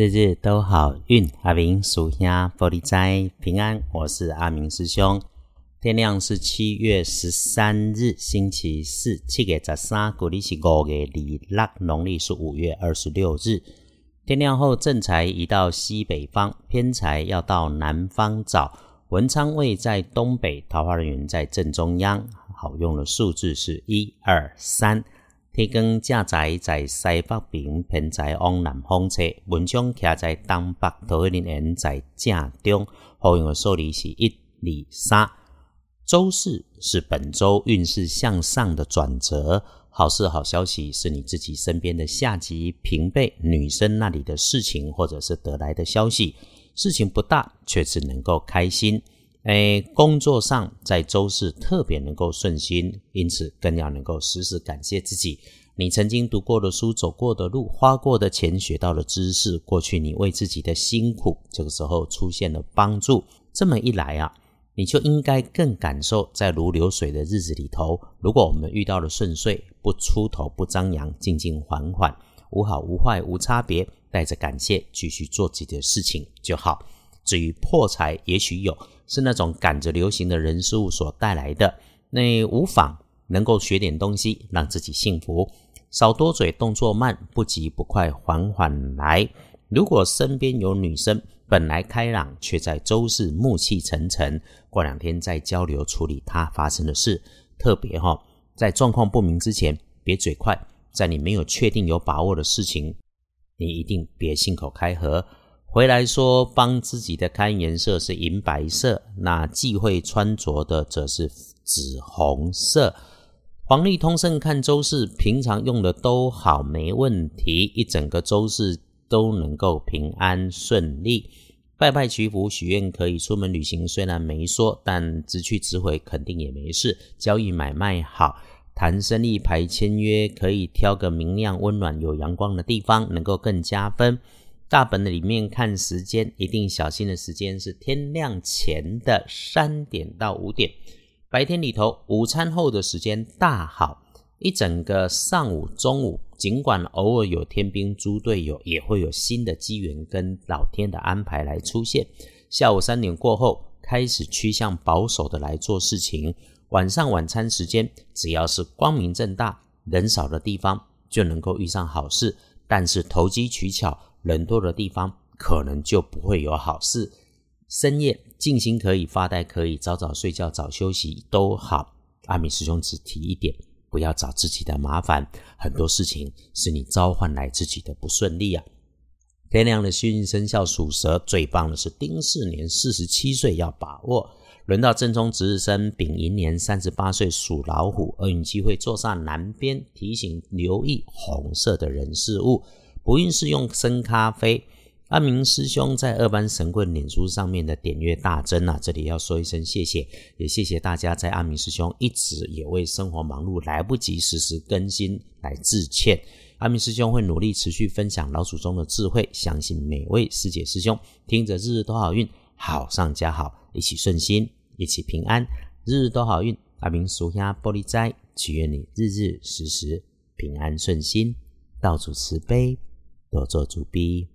日日都好运，阿明属下玻璃斋平安。我是阿明师兄。天亮是七月十三日，星期四。七月十三，古历是五月二六，农历是五月二十六日。天亮后，正财移到西北方，偏财要到南方找。文昌位在东北，桃花人员在正中央。好用的数字是一二三。天光正在在西北边，偏在往南方侧。文昌徛在东北，桃花人缘在正中。好用的数字是一二三。周四是本周运势向上的转折，好事好消息是你自己身边的下级平辈女生那里的事情，或者是得来的消息。事情不大，却是能够开心。诶，工作上在周四特别能够顺心，因此更要能够时时感谢自己。你曾经读过的书、走过的路、花过的钱、学到的知识，过去你为自己的辛苦，这个时候出现了帮助。这么一来啊，你就应该更感受在如流水的日子里头。如果我们遇到了顺遂，不出头、不张扬，静静缓缓，无好无坏无差别，带着感谢继续做自己的事情就好。至于破财，也许有。是那种赶着流行的人事物所带来的，那无妨，能够学点东西，让自己幸福。少多嘴，动作慢，不急不快，缓缓来。如果身边有女生，本来开朗，却在周四暮气沉沉，过两天再交流处理她发生的事。特别哈，在状况不明之前，别嘴快，在你没有确定有把握的事情，你一定别信口开河。回来说，帮自己的看颜色是银白色，那忌讳穿着的则是紫红色。黄历通胜看周四，平常用的都好，没问题，一整个周四都能够平安顺利。拜拜祈福许愿可以，出门旅行虽然没说，但直去直回肯定也没事。交易买卖好，谈生意排签约可以挑个明亮、温暖、有阳光的地方，能够更加分。大本的里面看时间，一定小心的时间是天亮前的三点到五点。白天里头，午餐后的时间大好。一整个上午、中午，尽管偶尔有天兵猪队友，也会有新的机缘跟老天的安排来出现。下午三点过后，开始趋向保守的来做事情。晚上晚餐时间，只要是光明正大、人少的地方，就能够遇上好事。但是投机取巧。人多的地方可能就不会有好事。深夜静心可以，发呆可以，早早睡觉早休息都好。阿米师兄只提一点，不要找自己的麻烦。很多事情是你召唤来自己的不顺利啊。天亮的幸运生肖属蛇，最棒的是丁巳年四十七岁要把握。轮到正冲值日生丙寅年三十八岁属老虎，厄运机会坐上南边，提醒留意红色的人事物。不运是用生咖啡。阿明师兄在二班神棍脸书上面的点阅大增啊，这里要说一声谢谢，也谢谢大家在阿明师兄一直也为生活忙碌来不及实时更新来致歉。阿明师兄会努力持续分享老祖宗的智慧，相信每位师姐师兄听着日日都好运，好上加好，一起顺心，一起平安，日日都好运。阿明属下玻璃斋，祈愿你日日时时平安顺心，道主慈悲。多做主笔。